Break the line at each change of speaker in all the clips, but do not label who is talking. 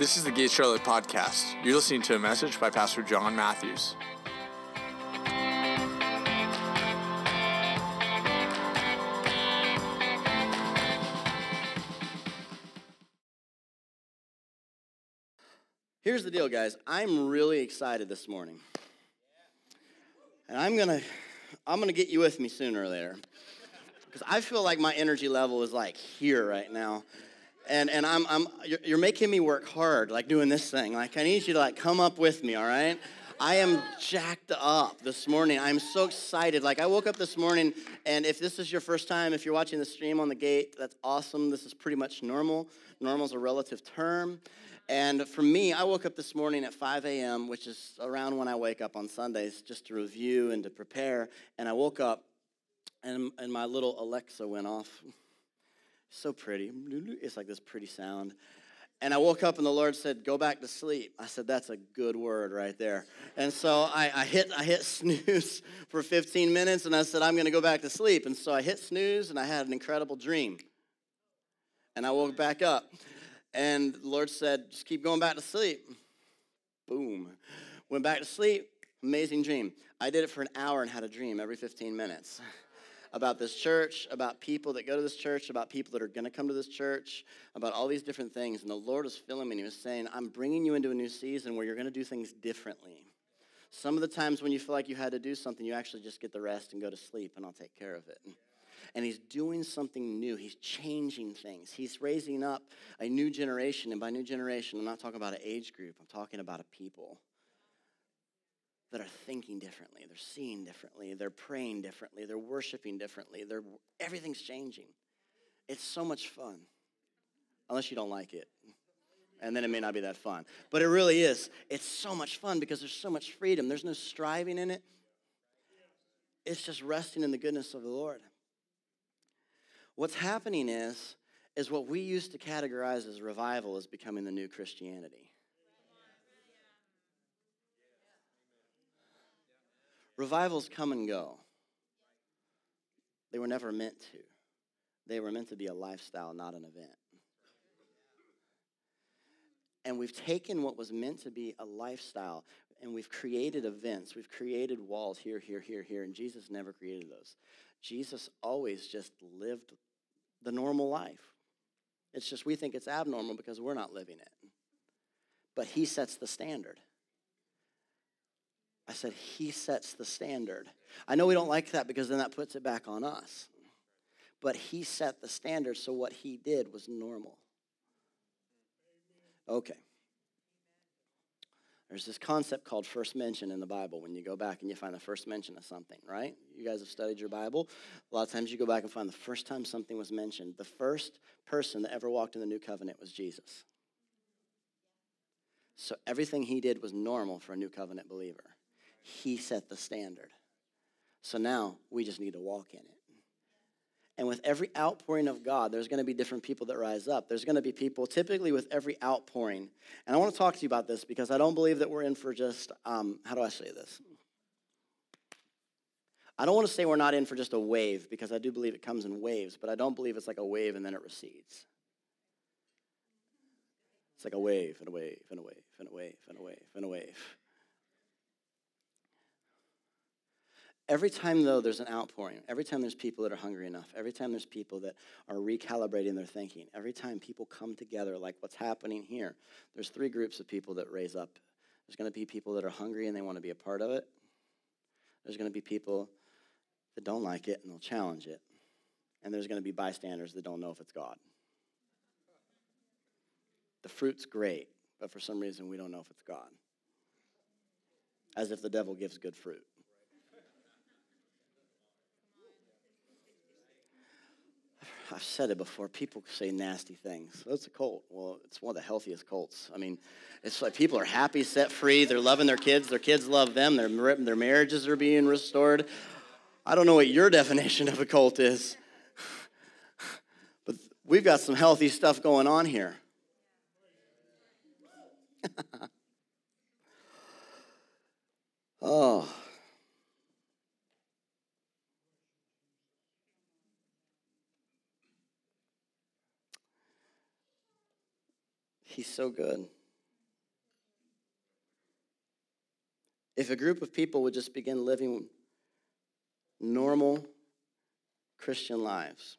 This is the Gate Charlotte podcast. You're listening to a message by Pastor John Matthews.
Here's the deal, guys. I'm really excited this morning. And I'm going to I'm going to get you with me sooner or later. Cuz I feel like my energy level is like here right now. And and I'm I'm you're, making me work hard like doing this thing. Like I need you to like come up with me, all right? I am jacked up this morning. I'm so excited. Like I woke up this morning and if this is your first time, if you're watching the stream on the gate, that's awesome. This is pretty much normal. Normal is a relative term. And for me, I woke up this morning at 5 a.m., which is around when I wake up on Sundays, just to review and to prepare. And I woke up, and, and my little Alexa went off. So pretty. It's like this pretty sound. And I woke up and the Lord said, Go back to sleep. I said, That's a good word right there. And so I, I hit, I hit snooze for 15 minutes and I said, I'm going to go back to sleep. And so I hit snooze and I had an incredible dream. And I woke back up. And the Lord said, just keep going back to sleep. Boom. Went back to sleep. Amazing dream. I did it for an hour and had a dream every 15 minutes about this church, about people that go to this church, about people that are going to come to this church, about all these different things. And the Lord was filling me and He was saying, I'm bringing you into a new season where you're going to do things differently. Some of the times when you feel like you had to do something, you actually just get the rest and go to sleep, and I'll take care of it and he's doing something new. He's changing things. He's raising up a new generation. And by new generation, I'm not talking about an age group, I'm talking about a people that are thinking differently, they're seeing differently, they're praying differently, they're worshiping differently. They're, everything's changing. It's so much fun, unless you don't like it. And then it may not be that fun. But it really is. It's so much fun because there's so much freedom. There's no striving in it. It's just resting in the goodness of the Lord. What's happening is, is what we used to categorize as revival is becoming the new Christianity. Revivals come and go. They were never meant to. They were meant to be a lifestyle, not an event. And we've taken what was meant to be a lifestyle and we've created events. We've created walls here, here, here, here, and Jesus never created those. Jesus always just lived the normal life. It's just we think it's abnormal because we're not living it. But He sets the standard. I said, He sets the standard. I know we don't like that because then that puts it back on us. But He set the standard, so what He did was normal. Okay. There's this concept called first mention in the Bible when you go back and you find the first mention of something, right? You guys have studied your Bible. A lot of times you go back and find the first time something was mentioned. The first person that ever walked in the new covenant was Jesus. So everything he did was normal for a new covenant believer. He set the standard. So now we just need to walk in it. And with every outpouring of God, there's going to be different people that rise up. There's going to be people, typically with every outpouring. And I want to talk to you about this because I don't believe that we're in for just, um, how do I say this? I don't want to say we're not in for just a wave because I do believe it comes in waves, but I don't believe it's like a wave and then it recedes. It's like a wave and a wave and a wave and a wave and a wave and a wave. Every time, though, there's an outpouring, every time there's people that are hungry enough, every time there's people that are recalibrating their thinking, every time people come together, like what's happening here, there's three groups of people that raise up. There's going to be people that are hungry and they want to be a part of it. There's going to be people that don't like it and they'll challenge it. And there's going to be bystanders that don't know if it's God. The fruit's great, but for some reason we don't know if it's God. As if the devil gives good fruit. I've said it before. People say nasty things. What's a cult? Well, it's one of the healthiest cults. I mean, it's like people are happy, set free. They're loving their kids. Their kids love them. Their, their marriages are being restored. I don't know what your definition of a cult is, but we've got some healthy stuff going on here. oh. He's so good. If a group of people would just begin living normal Christian lives,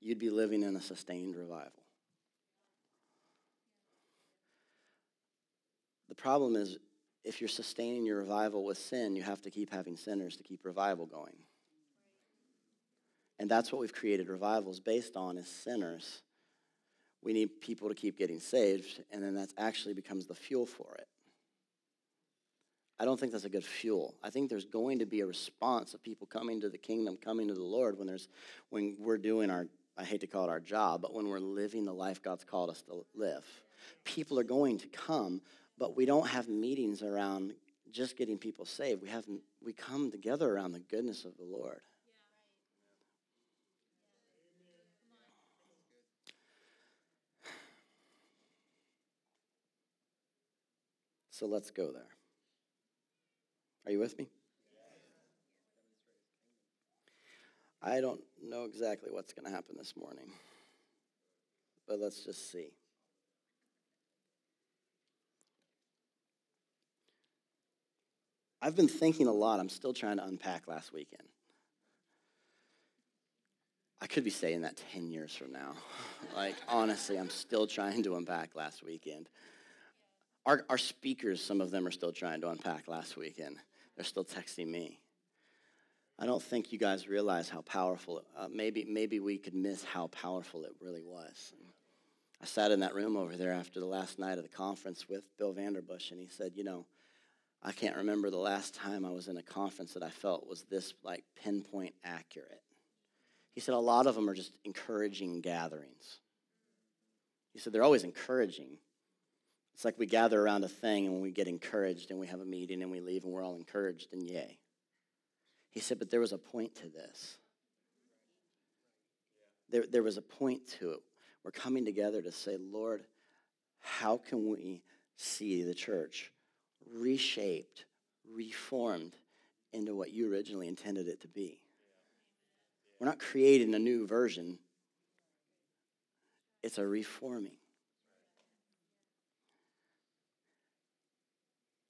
you'd be living in a sustained revival. The problem is, if you're sustaining your revival with sin, you have to keep having sinners to keep revival going. And that's what we've created revivals based on is sinners we need people to keep getting saved, and then that actually becomes the fuel for it. I don't think that's a good fuel. I think there's going to be a response of people coming to the kingdom, coming to the Lord when there's when we're doing our I hate to call it our job, but when we're living the life God's called us to live. People are going to come but we don't have meetings around just getting people saved. We have we come together around the goodness of the Lord. So let's go there. Are you with me? I don't know exactly what's going to happen this morning, but let's just see. I've been thinking a lot. I'm still trying to unpack last weekend. I could be saying that 10 years from now. like, honestly, I'm still trying to unpack last weekend. Our, our speakers, some of them are still trying to unpack last weekend. They're still texting me. I don't think you guys realize how powerful, uh, maybe, maybe we could miss how powerful it really was. I sat in that room over there after the last night of the conference with Bill Vanderbush, and he said, You know, I can't remember the last time I was in a conference that I felt was this like pinpoint accurate. He said a lot of them are just encouraging gatherings. He said they're always encouraging. It's like we gather around a thing and we get encouraged and we have a meeting and we leave and we're all encouraged and yay. He said, but there was a point to this. There, there was a point to it. We're coming together to say, Lord, how can we see the church reshaped, reformed into what you originally intended it to be. We're not creating a new version, it's a reforming.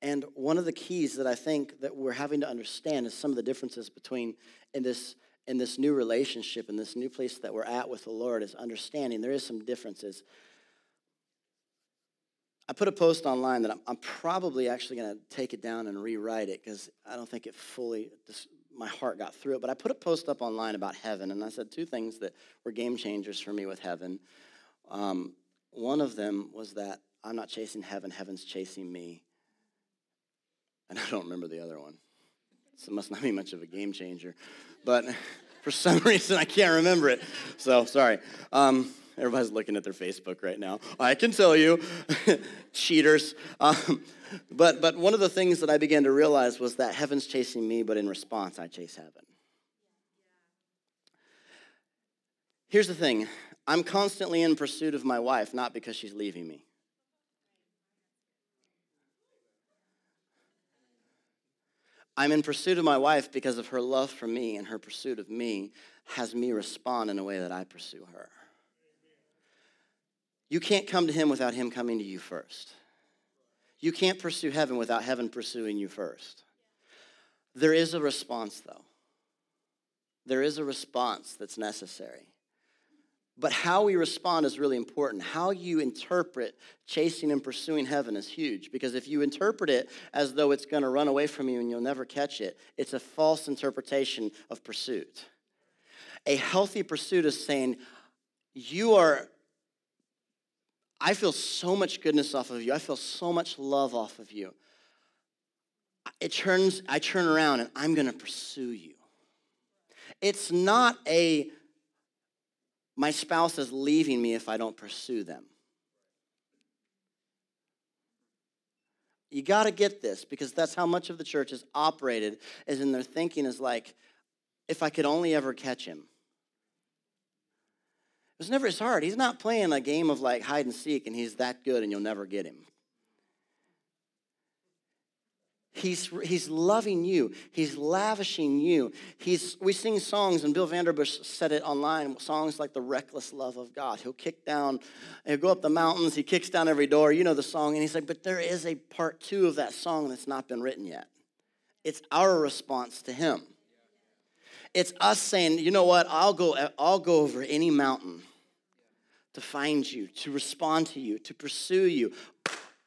And one of the keys that I think that we're having to understand is some of the differences between in this in this new relationship in this new place that we're at with the Lord is understanding there is some differences I put a post online that I'm, I'm probably actually going to take it down and rewrite it because I don't think it fully, just, my heart got through it. But I put a post up online about heaven, and I said two things that were game changers for me with heaven. Um, one of them was that I'm not chasing heaven, heaven's chasing me. And I don't remember the other one. So it must not be much of a game changer. But for some reason, I can't remember it. So sorry. Um, Everybody's looking at their Facebook right now. I can tell you, cheaters. Um, but, but one of the things that I began to realize was that heaven's chasing me, but in response, I chase heaven. Here's the thing I'm constantly in pursuit of my wife, not because she's leaving me. I'm in pursuit of my wife because of her love for me and her pursuit of me has me respond in a way that I pursue her. You can't come to him without him coming to you first. You can't pursue heaven without heaven pursuing you first. There is a response, though. There is a response that's necessary. But how we respond is really important. How you interpret chasing and pursuing heaven is huge because if you interpret it as though it's going to run away from you and you'll never catch it, it's a false interpretation of pursuit. A healthy pursuit is saying, You are I feel so much goodness off of you. I feel so much love off of you. It turns, I turn around and I'm going to pursue you. It's not a, my spouse is leaving me if I don't pursue them. You got to get this because that's how much of the church is operated, is in their thinking is like, if I could only ever catch him. It's never his heart. He's not playing a game of like hide and seek and he's that good and you'll never get him. He's, he's loving you. He's lavishing you. He's, we sing songs, and Bill Vanderbush said it online songs like The Reckless Love of God. He'll kick down, he'll go up the mountains, he kicks down every door. You know the song. And he's like, but there is a part two of that song that's not been written yet. It's our response to him. It's us saying, you know what, I'll go, I'll go over any mountain to find you, to respond to you, to pursue you.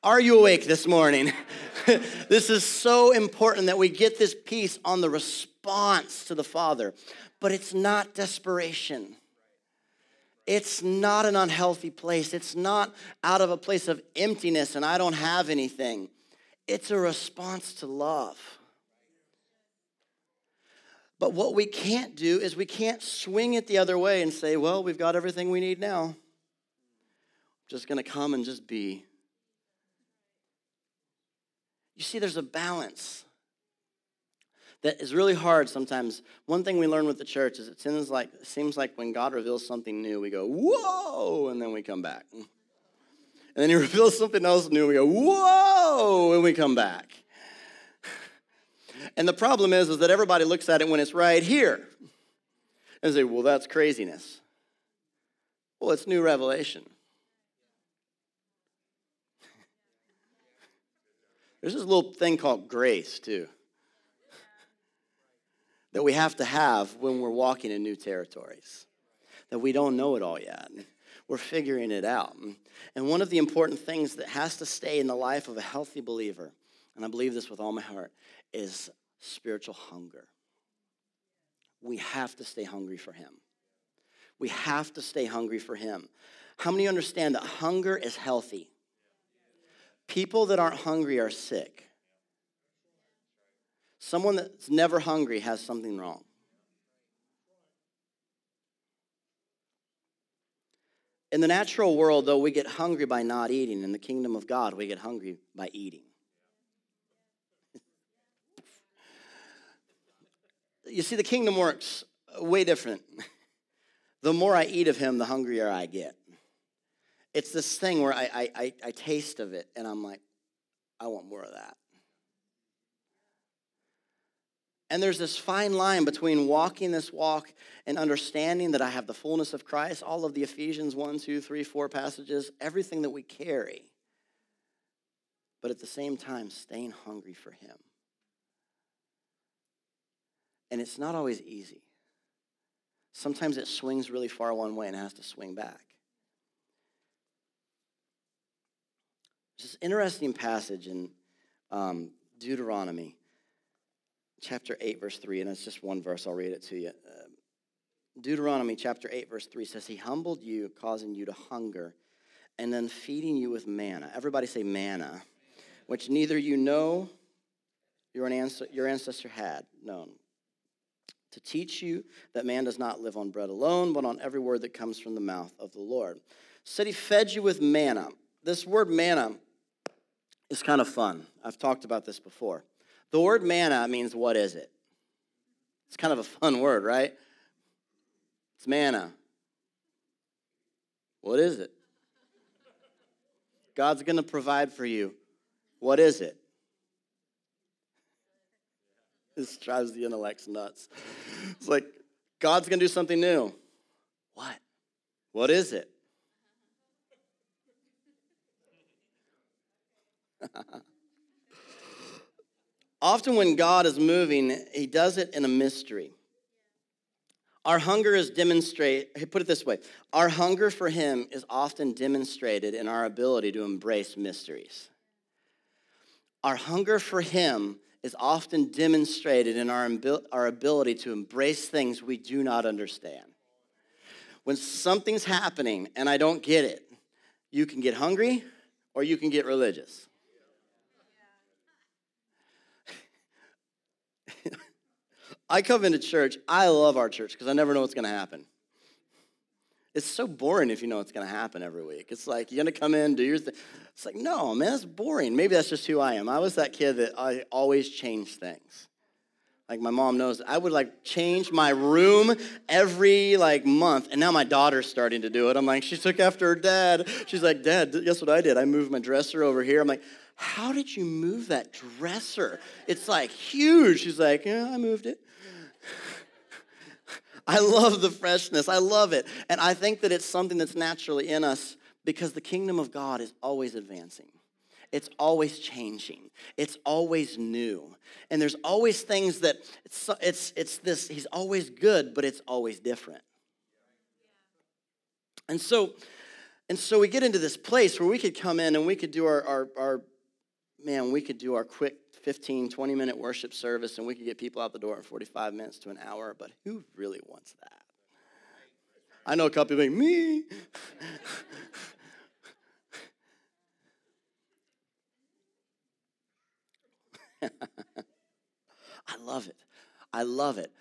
Are you awake this morning? this is so important that we get this piece on the response to the Father. But it's not desperation. It's not an unhealthy place. It's not out of a place of emptiness and I don't have anything. It's a response to love. But what we can't do is we can't swing it the other way and say, well, we've got everything we need now. I'm just going to come and just be. You see, there's a balance that is really hard sometimes. One thing we learn with the church is it seems like, it seems like when God reveals something new, we go, whoa, and then we come back. And then he reveals something else new, and we go, whoa, and we come back. And the problem is, is that everybody looks at it when it's right here and say, well, that's craziness. Well, it's new revelation. There's this little thing called grace, too, that we have to have when we're walking in new territories, that we don't know it all yet. We're figuring it out. And one of the important things that has to stay in the life of a healthy believer, and I believe this with all my heart, is spiritual hunger. We have to stay hungry for Him. We have to stay hungry for Him. How many understand that hunger is healthy? People that aren't hungry are sick. Someone that's never hungry has something wrong. In the natural world, though, we get hungry by not eating. In the kingdom of God, we get hungry by eating. you see, the kingdom works way different. The more I eat of him, the hungrier I get it's this thing where I, I, I, taste of it and I'm like, I want more of that. And there's this fine line between walking this walk and understanding that I have the fullness of Christ, all of the Ephesians 1, 2, 3, 4 passages, everything that we carry. But at the same time, staying hungry for Him. And it's not always easy. Sometimes it swings really far one way and has to swing back. This interesting passage in um, Deuteronomy, chapter 8, verse 3, and it's just one verse. I'll read it to you. Uh, Deuteronomy chapter 8, verse 3 says, He humbled you, causing you to hunger, and then feeding you with manna. Everybody say manna, which neither you know your ancestor, your ancestor had known. To teach you that man does not live on bread alone, but on every word that comes from the mouth of the Lord. Said he fed you with manna. This word manna is kind of fun. I've talked about this before. The word manna means what is it? It's kind of a fun word, right? It's manna. What is it? God's going to provide for you. What is it? This drives the intellects nuts. It's like, God's going to do something new. What? What is it? Often, when God is moving, He does it in a mystery. Our hunger is demonstrate. Put it this way: our hunger for Him is often demonstrated in our ability to embrace mysteries. Our hunger for Him is often demonstrated in our, our ability to embrace things we do not understand. When something's happening and I don't get it, you can get hungry or you can get religious. I come into church, I love our church because I never know what's going to happen. It's so boring if you know what's going to happen every week. It's like you're going to come in, do your thing. It's like, no, man, that's boring. Maybe that's just who I am. I was that kid that I always changed things. Like my mom knows, I would like change my room every like month, and now my daughter's starting to do it. I'm like, she took after her dad. She's like, Dad, guess what I did? I moved my dresser over here. I'm like, How did you move that dresser? It's like huge. She's like, Yeah, I moved it. I love the freshness. I love it. And I think that it's something that's naturally in us because the kingdom of God is always advancing. It's always changing. It's always new. And there's always things that it's, it's, it's this, he's always good, but it's always different. And so, and so we get into this place where we could come in and we could do our, our, our man, we could do our quick 15, 20 minute worship service and we could get people out the door in 45 minutes to an hour, but who really wants that? I know a couple people me. I love it. I love it.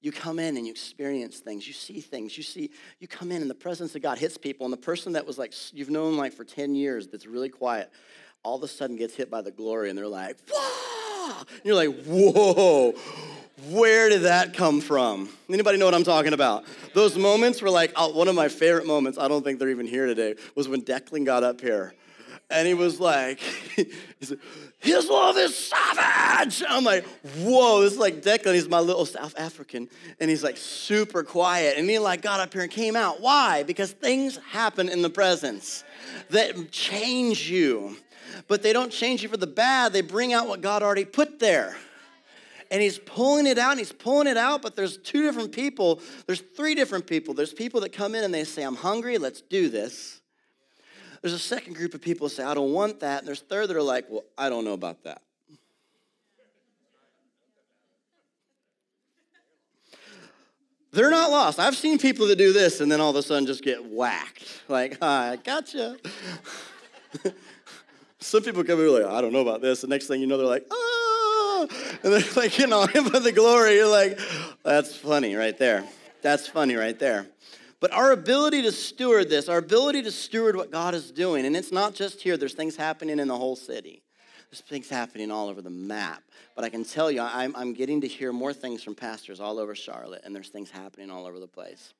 You come in and you experience things. You see things. You see, you come in and the presence of God hits people. And the person that was like, you've known like for 10 years that's really quiet, all of a sudden gets hit by the glory and they're like, whoa. And you're like, whoa, where did that come from? Anybody know what I'm talking about? Those moments were like, oh, one of my favorite moments, I don't think they're even here today, was when Declan got up here and he was like, his love is savage. I'm like, whoa, this is like Declan. He's my little South African. And he's like super quiet. And he like got up here and came out. Why? Because things happen in the presence that change you. But they don't change you for the bad. They bring out what God already put there. And he's pulling it out and he's pulling it out, but there's two different people. There's three different people. There's people that come in and they say, I'm hungry, let's do this. There's a second group of people say, I don't want that. And there's third that are like, well, I don't know about that. They're not lost. I've seen people that do this and then all of a sudden just get whacked. Like, I gotcha. Some people come in like, I don't know about this. The next thing you know, they're like, ah. And they're like, you know, him the glory. You're like, that's funny right there. That's funny right there. But our ability to steward this, our ability to steward what God is doing, and it's not just here, there's things happening in the whole city. There's things happening all over the map. But I can tell you, I'm, I'm getting to hear more things from pastors all over Charlotte, and there's things happening all over the place.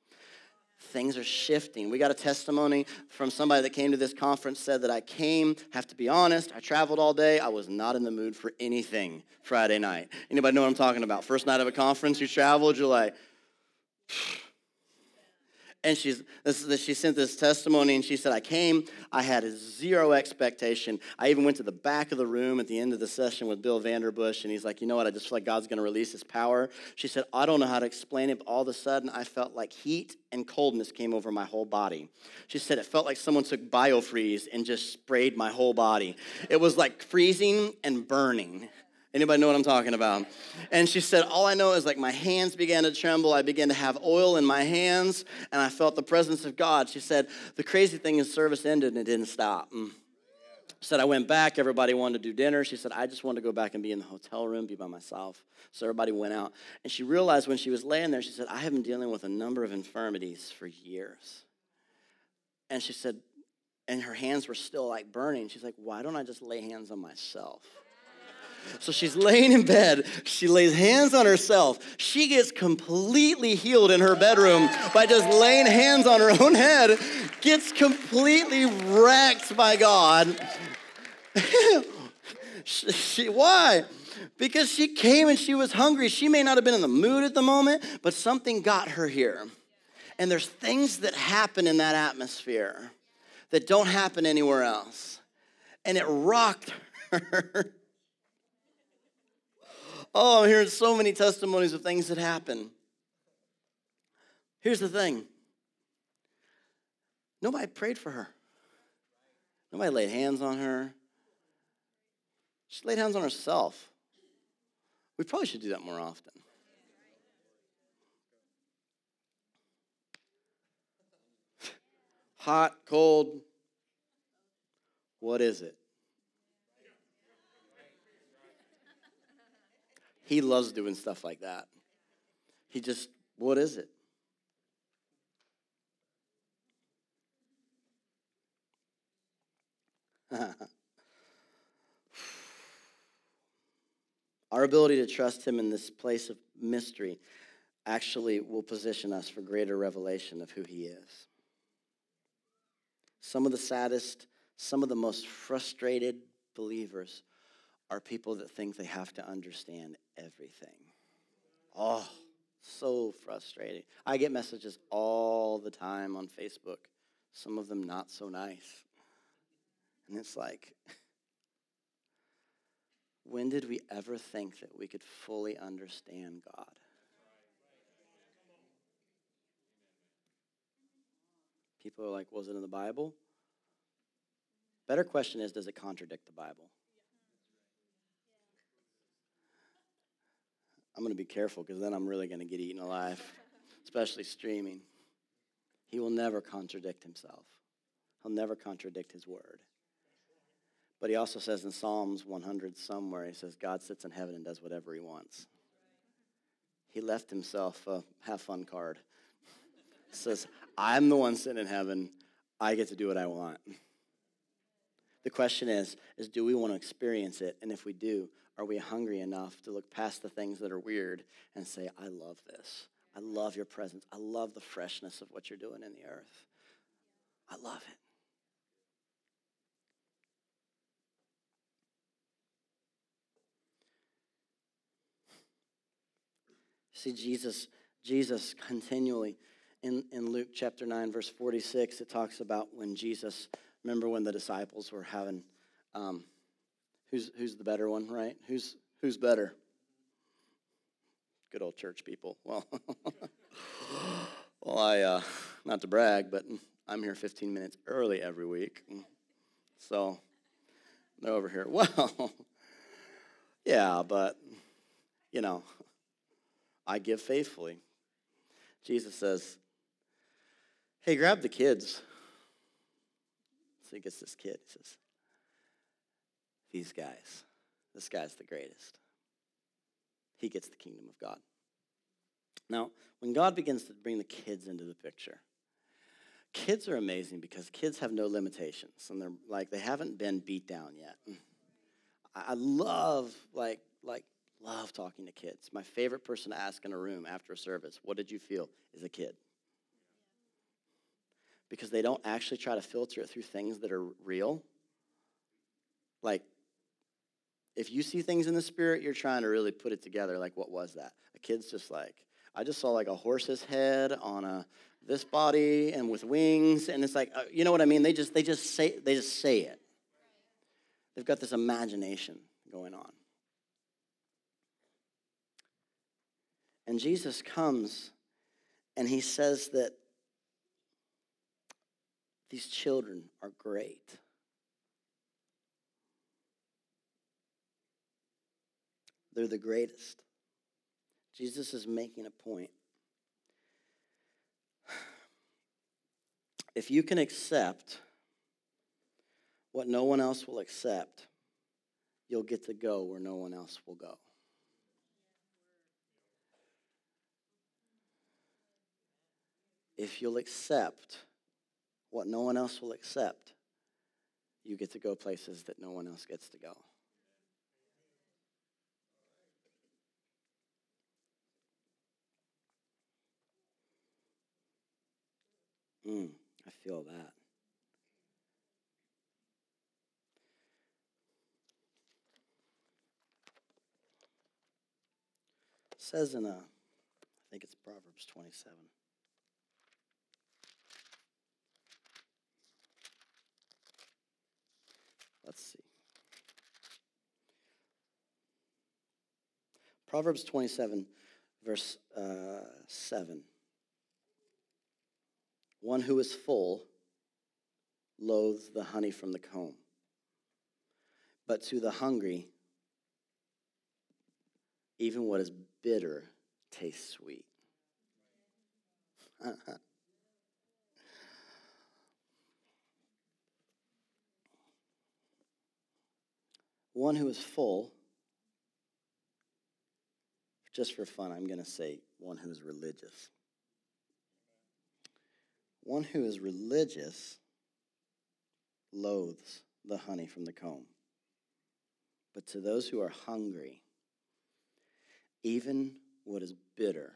Things are shifting. We got a testimony from somebody that came to this conference, said that I came, have to be honest, I traveled all day. I was not in the mood for anything Friday night. Anybody know what I'm talking about? First night of a conference, you traveled, you're like, and she's this, she sent this testimony and she said i came i had zero expectation. I even went to the back of the room at the end of the session with bill vanderbush and he's like you know what? I just feel like god's going to release his power. She said i don't know how to explain it but all of a sudden i felt like heat and coldness came over my whole body. She said it felt like someone took biofreeze and just sprayed my whole body. It was like freezing and burning Anybody know what I'm talking about? And she said, All I know is like my hands began to tremble. I began to have oil in my hands, and I felt the presence of God. She said, The crazy thing is, service ended and it didn't stop. Mm. She said, I went back. Everybody wanted to do dinner. She said, I just wanted to go back and be in the hotel room, be by myself. So everybody went out. And she realized when she was laying there, she said, I have been dealing with a number of infirmities for years. And she said, and her hands were still like burning. She's like, Why don't I just lay hands on myself? So she's laying in bed. She lays hands on herself. She gets completely healed in her bedroom by just laying hands on her own head, gets completely wrecked by God. she, why? Because she came and she was hungry. She may not have been in the mood at the moment, but something got her here. And there's things that happen in that atmosphere that don't happen anywhere else. And it rocked her. Oh, I'm hearing so many testimonies of things that happen. Here's the thing nobody prayed for her, nobody laid hands on her. She laid hands on herself. We probably should do that more often. Hot, cold, what is it? He loves doing stuff like that. He just, what is it? Our ability to trust Him in this place of mystery actually will position us for greater revelation of who He is. Some of the saddest, some of the most frustrated believers are people that think they have to understand everything. Oh, so frustrating. I get messages all the time on Facebook, some of them not so nice. And it's like, when did we ever think that we could fully understand God? People are like, was it in the Bible? Better question is, does it contradict the Bible? I'm going to be careful because then I'm really going to get eaten alive, especially streaming. He will never contradict himself, he'll never contradict his word. But he also says in Psalms 100 somewhere, he says, God sits in heaven and does whatever he wants. He left himself a have fun card. says, I'm the one sitting in heaven. I get to do what I want. The question is, is do we want to experience it? And if we do, are we hungry enough to look past the things that are weird and say, I love this. I love your presence. I love the freshness of what you're doing in the earth. I love it. See, Jesus, Jesus continually in, in Luke chapter 9, verse 46, it talks about when Jesus, remember when the disciples were having um, Who's, who's the better one, right? Who's, who's better? Good old church people. Well, well I, uh, not to brag, but I'm here 15 minutes early every week. So they're over here. Well, yeah, but, you know, I give faithfully. Jesus says, hey, grab the kids. So he gets this kid. He says, these guys. This guy's the greatest. He gets the kingdom of God. Now, when God begins to bring the kids into the picture, kids are amazing because kids have no limitations and they're like they haven't been beat down yet. I love like like love talking to kids. My favorite person to ask in a room after a service, "What did you feel?" is a kid. Because they don't actually try to filter it through things that are real. Like if you see things in the spirit, you're trying to really put it together. Like, what was that? A kid's just like, I just saw like a horse's head on a this body and with wings, and it's like, uh, you know what I mean? They just they just say they just say it. They've got this imagination going on. And Jesus comes and he says that these children are great. They're the greatest. Jesus is making a point. If you can accept what no one else will accept, you'll get to go where no one else will go. If you'll accept what no one else will accept, you get to go places that no one else gets to go. Mm, I feel that. It says in a, I think it's Proverbs 27. Let's see. Proverbs 27, verse uh, 7. One who is full loathes the honey from the comb, but to the hungry, even what is bitter tastes sweet. One who is full, just for fun, I'm going to say one who is religious. One who is religious loathes the honey from the comb. But to those who are hungry, even what is bitter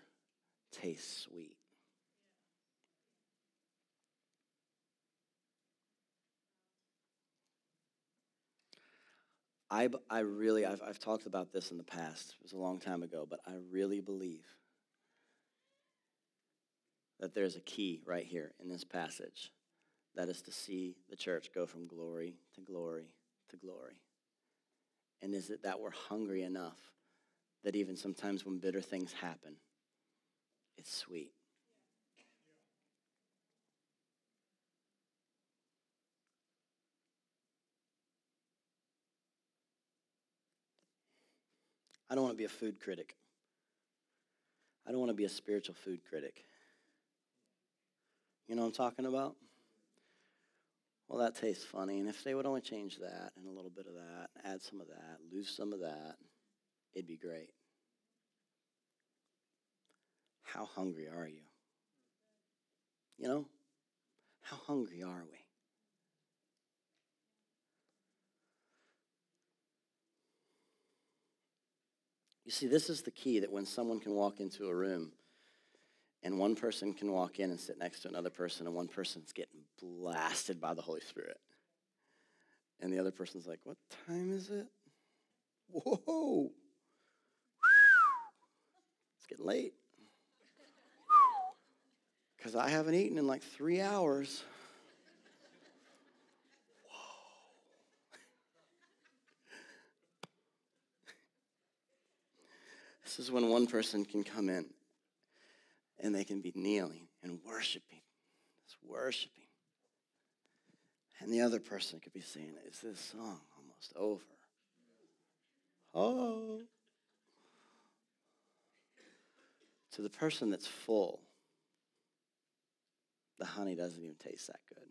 tastes sweet. I, I really, I've, I've talked about this in the past. It was a long time ago, but I really believe that there's a key right here in this passage. That is to see the church go from glory to glory to glory. And is it that we're hungry enough that even sometimes when bitter things happen, it's sweet? I don't want to be a food critic. I don't want to be a spiritual food critic. You know what I'm talking about? Well, that tastes funny. And if they would only change that and a little bit of that, add some of that, lose some of that, it'd be great. How hungry are you? You know? How hungry are we? You see, this is the key that when someone can walk into a room and one person can walk in and sit next to another person, and one person's getting blasted by the Holy Spirit. And the other person's like, What time is it? Whoa. It's getting late. Because I haven't eaten in like three hours. Whoa. this is when one person can come in and they can be kneeling and worshiping, just worshiping. And the other person could be saying, Is this song almost over? Oh. To the person that's full, the honey doesn't even taste that good.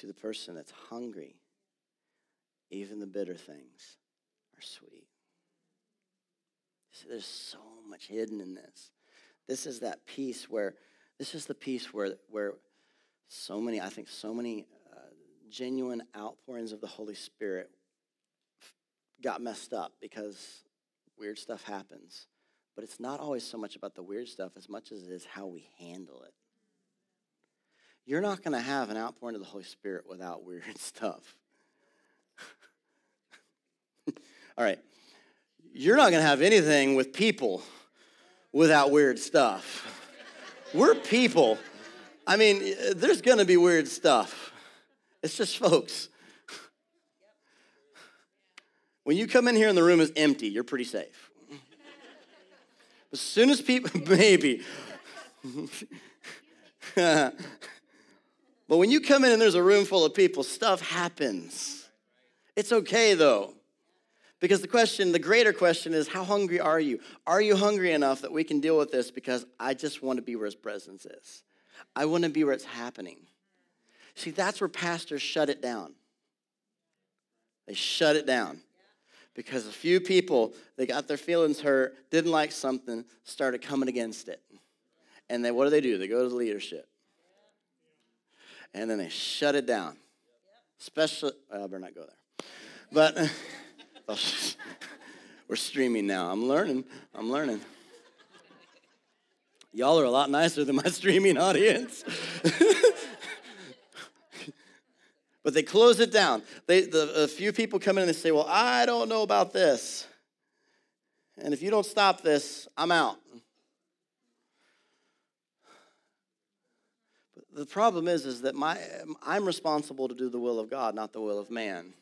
To the person that's hungry, even the bitter things are sweet. There's so much hidden in this. This is that piece where, this is the piece where, where so many, I think, so many uh, genuine outpourings of the Holy Spirit got messed up because weird stuff happens. But it's not always so much about the weird stuff as much as it is how we handle it. You're not going to have an outpouring of the Holy Spirit without weird stuff. All right you're not going to have anything with people without weird stuff. We're people. I mean, there's going to be weird stuff. It's just folks. When you come in here and the room is empty, you're pretty safe. As soon as people, maybe. but when you come in and there's a room full of people, stuff happens. It's okay though. Because the question, the greater question is, how hungry are you? Are you hungry enough that we can deal with this? Because I just want to be where his presence is. I want to be where it's happening. See, that's where pastors shut it down. They shut it down. Because a few people, they got their feelings hurt, didn't like something, started coming against it. And then what do they do? They go to the leadership. And then they shut it down. Especially, well, uh, I better not go there. But We're streaming now. I'm learning. I'm learning. Y'all are a lot nicer than my streaming audience. but they close it down. They, the, a few people come in and they say, Well, I don't know about this. And if you don't stop this, I'm out. But the problem is, is that my, I'm responsible to do the will of God, not the will of man.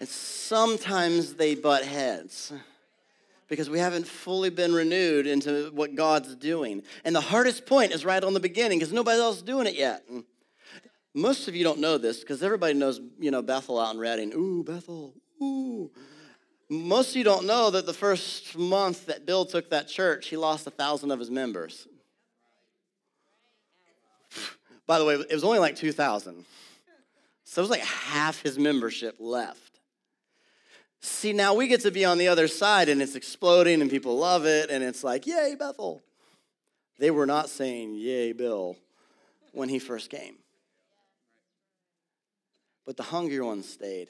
And sometimes they butt heads because we haven't fully been renewed into what God's doing. And the hardest point is right on the beginning because nobody else is doing it yet. most of you don't know this because everybody knows, you know, Bethel out in Redding. Ooh, Bethel. Ooh. Most of you don't know that the first month that Bill took that church, he lost a thousand of his members. By the way, it was only like 2,000. So it was like half his membership left. See, now we get to be on the other side and it's exploding and people love it and it's like, yay, Bethel. They were not saying, yay, Bill, when he first came. But the hungry ones stayed.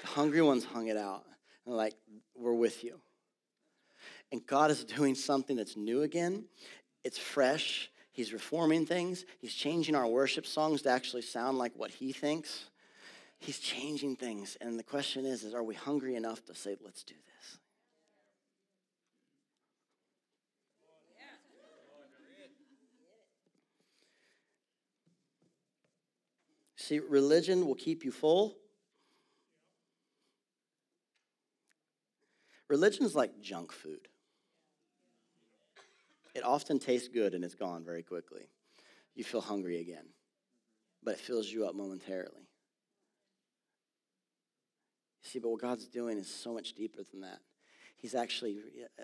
The hungry ones hung it out. And like, we're with you. And God is doing something that's new again. It's fresh. He's reforming things. He's changing our worship songs to actually sound like what He thinks. He's changing things. And the question is, is are we hungry enough to say, let's do this? See, religion will keep you full. Religion is like junk food. It often tastes good and it's gone very quickly. You feel hungry again, but it fills you up momentarily. See, but what God's doing is so much deeper than that. He's actually,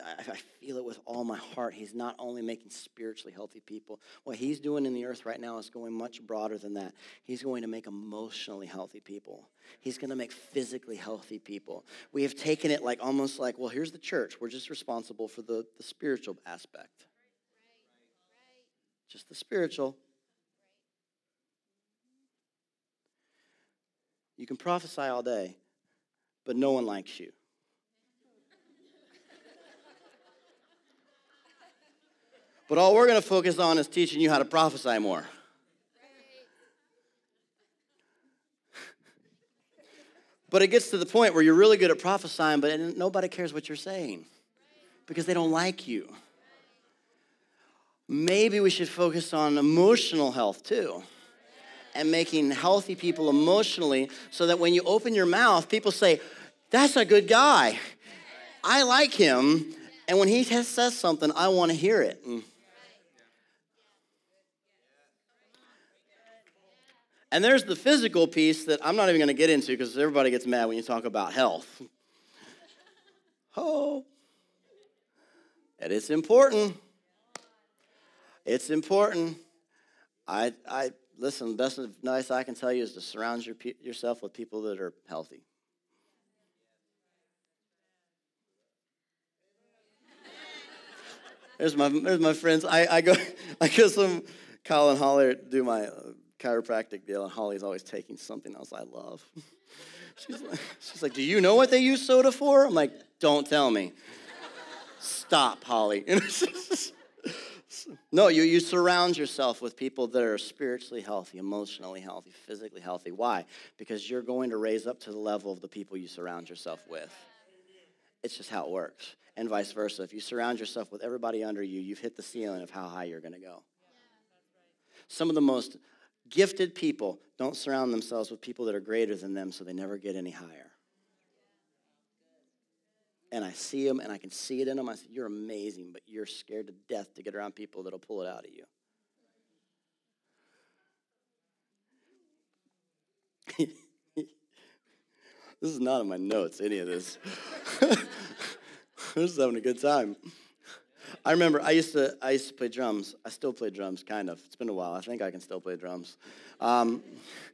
I feel it with all my heart. He's not only making spiritually healthy people. What he's doing in the earth right now is going much broader than that. He's going to make emotionally healthy people. He's going to make physically healthy people. We have taken it like almost like, well, here's the church. We're just responsible for the, the spiritual aspect. Just the spiritual. You can prophesy all day, but no one likes you. But all we're going to focus on is teaching you how to prophesy more. But it gets to the point where you're really good at prophesying, but nobody cares what you're saying because they don't like you. Maybe we should focus on emotional health too and making healthy people emotionally so that when you open your mouth, people say, That's a good guy. I like him. And when he says something, I want to hear it. And there's the physical piece that I'm not even going to get into because everybody gets mad when you talk about health. oh, and it's important. It's important. I, I listen. The best advice I can tell you is to surround your, yourself with people that are healthy. There's my, there's my friends. I, I go I go some Colin Holler do my uh, chiropractic deal, and Holly's always taking something else I love. she's, like, she's like, Do you know what they use soda for? I'm like, Don't tell me. Stop, Holly. no, you, you surround yourself with people that are spiritually healthy, emotionally healthy, physically healthy. Why? Because you're going to raise up to the level of the people you surround yourself with. It's just how it works. And vice versa. If you surround yourself with everybody under you, you've hit the ceiling of how high you're going to go. Some of the most Gifted people don't surround themselves with people that are greater than them so they never get any higher. And I see them and I can see it in them. I say, You're amazing, but you're scared to death to get around people that'll pull it out of you. this is not in my notes, any of this. I'm just having a good time. I remember I used to I used to play drums. I still play drums, kind of. It's been a while. I think I can still play drums. Um,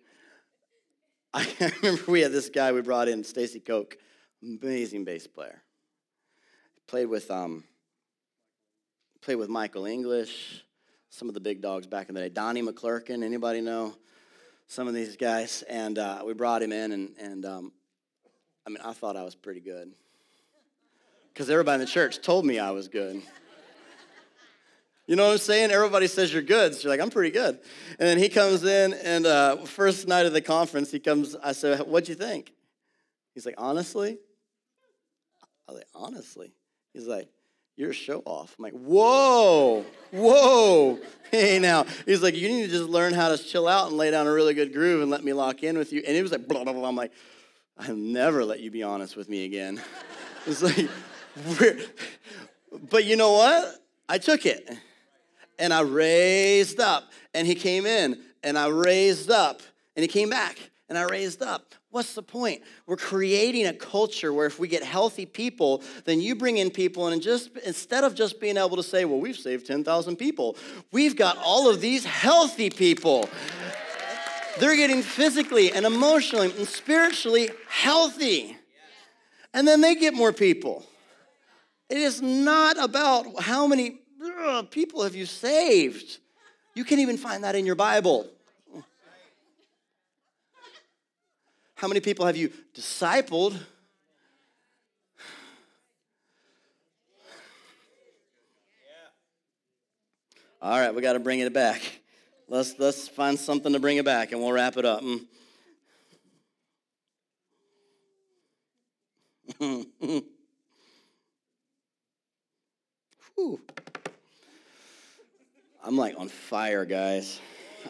I remember we had this guy we brought in, Stacy Koch, amazing bass player. Played with um, played with Michael English, some of the big dogs back in the day. Donnie McClurkin, anybody know some of these guys? And uh, we brought him in, and and um, I mean, I thought I was pretty good because everybody in the church told me I was good. You know what I'm saying? Everybody says you're good. So you're like, I'm pretty good. And then he comes in, and uh, first night of the conference, he comes. I said, What'd you think? He's like, Honestly? I was like, Honestly? He's like, You're a show off. I'm like, Whoa, whoa. Hey, now. He's like, You need to just learn how to chill out and lay down a really good groove and let me lock in with you. And he was like, blah, blah, blah. I'm like, I'll never let you be honest with me again. it's like, but you know what? I took it and I raised up. And he came in, and I raised up, and he came back, and I raised up. What's the point? We're creating a culture where if we get healthy people, then you bring in people, and just instead of just being able to say, well, we've saved 10,000 people, we've got all of these healthy people. They're getting physically and emotionally and spiritually healthy. And then they get more people. It is not about how many people have you saved. You can't even find that in your Bible. How many people have you discipled? All right, we got to bring it back. Let's let's find something to bring it back, and we'll wrap it up. Mm. Whew. I'm like on fire, guys.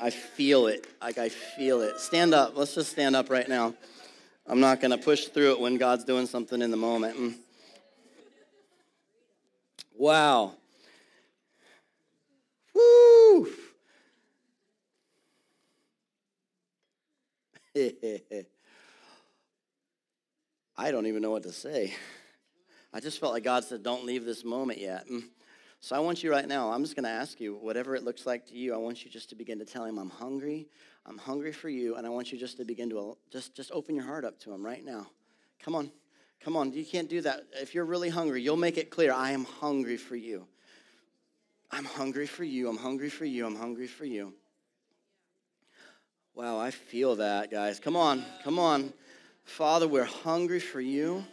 I feel it. Like I feel it. Stand up. Let's just stand up right now. I'm not going to push through it when God's doing something in the moment. Mm. Wow. Woo! I don't even know what to say. I just felt like God said, Don't leave this moment yet. So I want you right now, I'm just going to ask you, whatever it looks like to you, I want you just to begin to tell him, I'm hungry. I'm hungry for you. And I want you just to begin to just, just open your heart up to him right now. Come on. Come on. You can't do that. If you're really hungry, you'll make it clear I am hungry for you. I'm hungry for you. I'm hungry for you. I'm hungry for you. Wow, I feel that, guys. Come on. Come on. Father, we're hungry for you.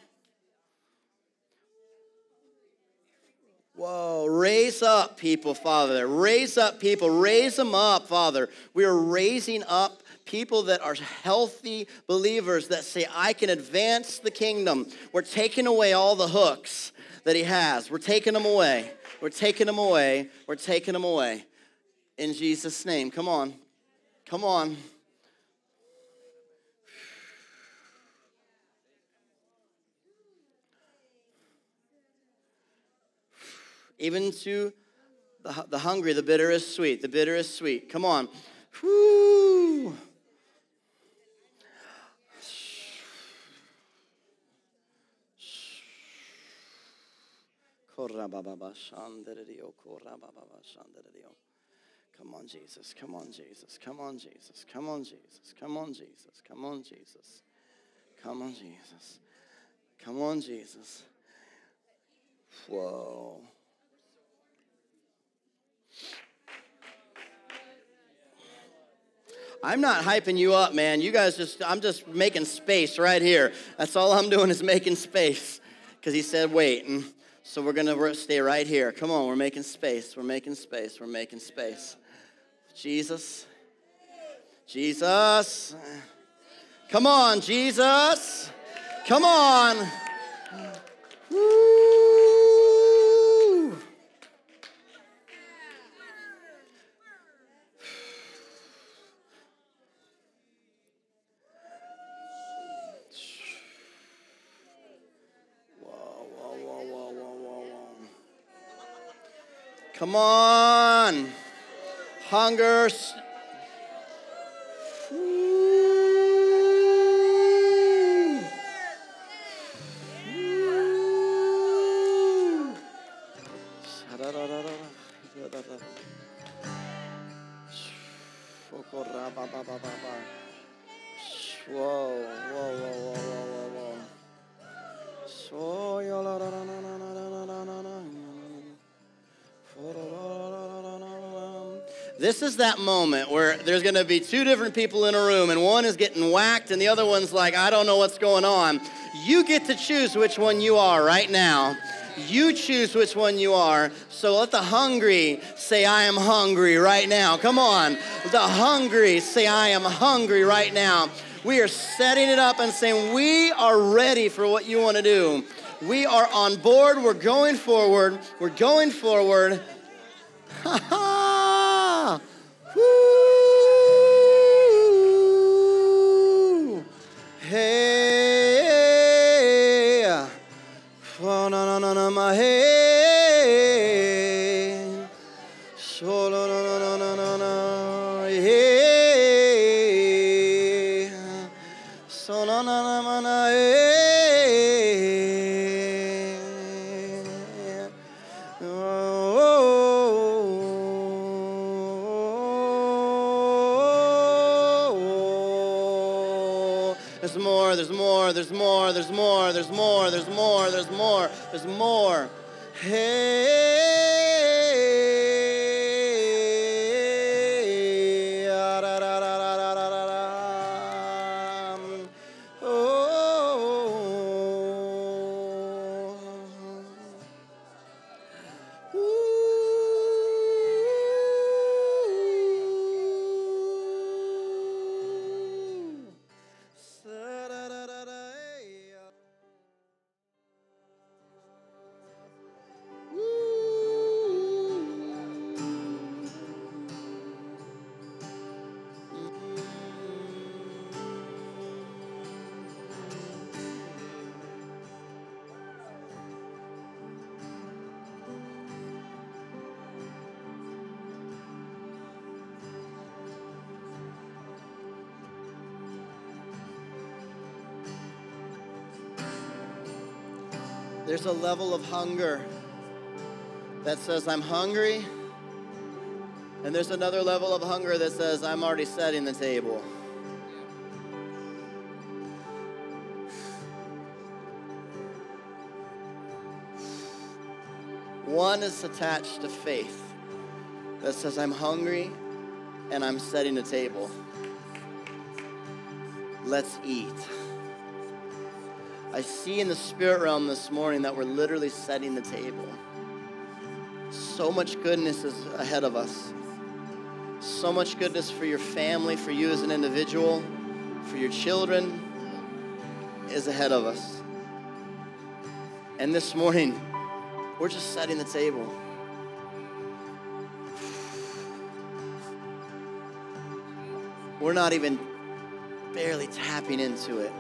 Whoa, raise up people, Father. Raise up people. Raise them up, Father. We are raising up people that are healthy believers that say, I can advance the kingdom. We're taking away all the hooks that He has. We're taking them away. We're taking them away. We're taking them away. In Jesus' name. Come on. Come on. Even to the, the hungry, the bitter is sweet. The bitter is sweet. Come on. Whoo. Come on, Jesus. Come on, Jesus. Come on, Jesus. Come on, Jesus. Come on, Jesus. Come on, Jesus. Come on, Jesus. Come on, Jesus. Whoa. I'm not hyping you up, man. You guys just, I'm just making space right here. That's all I'm doing is making space. Because he said, wait. And so we're going to stay right here. Come on, we're making space. We're making space. We're making space. Jesus. Jesus. Come on, Jesus. Come on. Woo. Come on. Hunger. Is that moment where there's going to be two different people in a room, and one is getting whacked, and the other one's like, I don't know what's going on. You get to choose which one you are right now. You choose which one you are. So let the hungry say, I am hungry right now. Come on. The hungry say, I am hungry right now. We are setting it up and saying, We are ready for what you want to do. We are on board. We're going forward. We're going forward. There's a level of hunger that says, I'm hungry. And there's another level of hunger that says, I'm already setting the table. One is attached to faith that says, I'm hungry and I'm setting the table. Let's eat. I see in the spirit realm this morning that we're literally setting the table. So much goodness is ahead of us. So much goodness for your family, for you as an individual, for your children is ahead of us. And this morning, we're just setting the table. We're not even barely tapping into it.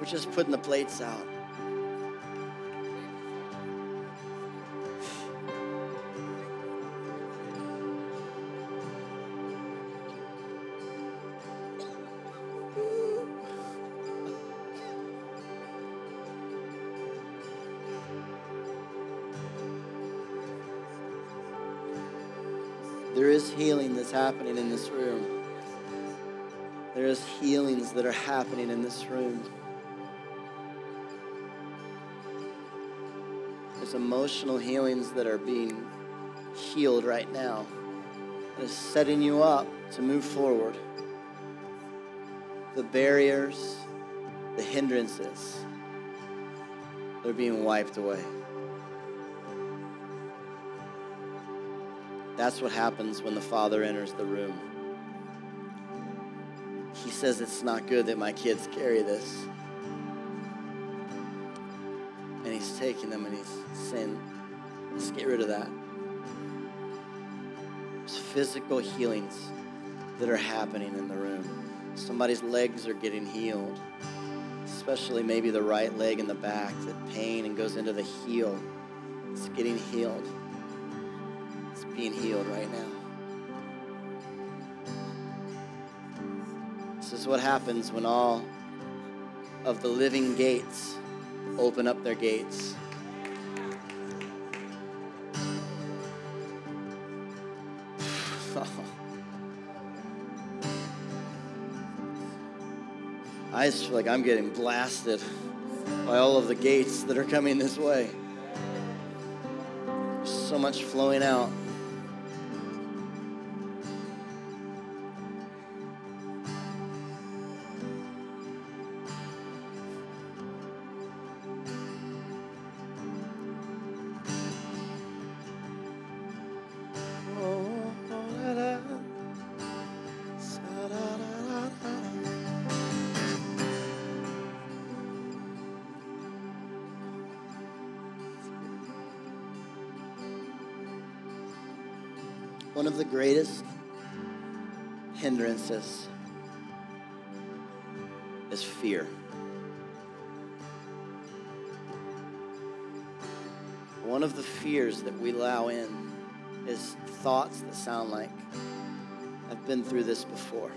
We're just putting the plates out. There is healing that's happening in this room. There is healings that are happening in this room. Emotional healings that are being healed right now. That is setting you up to move forward. The barriers, the hindrances, they're being wiped away. That's what happens when the Father enters the room. He says, It's not good that my kids carry this. And He's them and He's saying, Let's get rid of that. There's physical healings that are happening in the room. Somebody's legs are getting healed, especially maybe the right leg in the back, that pain and goes into the heel. It's getting healed It's being healed right now. This is what happens when all of the living gates open up their gates. I just feel like I'm getting blasted by all of the gates that are coming this way. There's so much flowing out. Hindrances is fear. One of the fears that we allow in is thoughts that sound like, I've been through this before.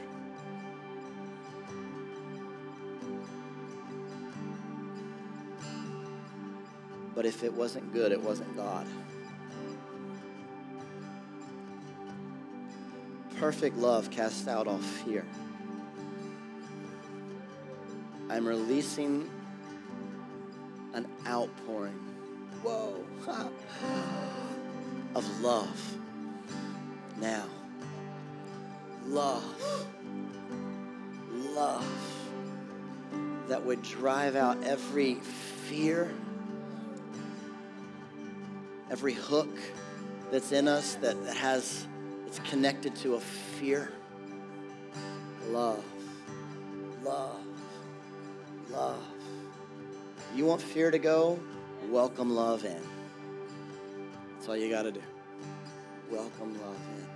But if it wasn't good, it wasn't God. Perfect love casts out all fear. I'm releasing an outpouring. Whoa. of love. Now. Love. Love. That would drive out every fear, every hook that's in us that has it's connected to a fear. Love. Love. Love. You want fear to go? Welcome love in. That's all you got to do. Welcome love in.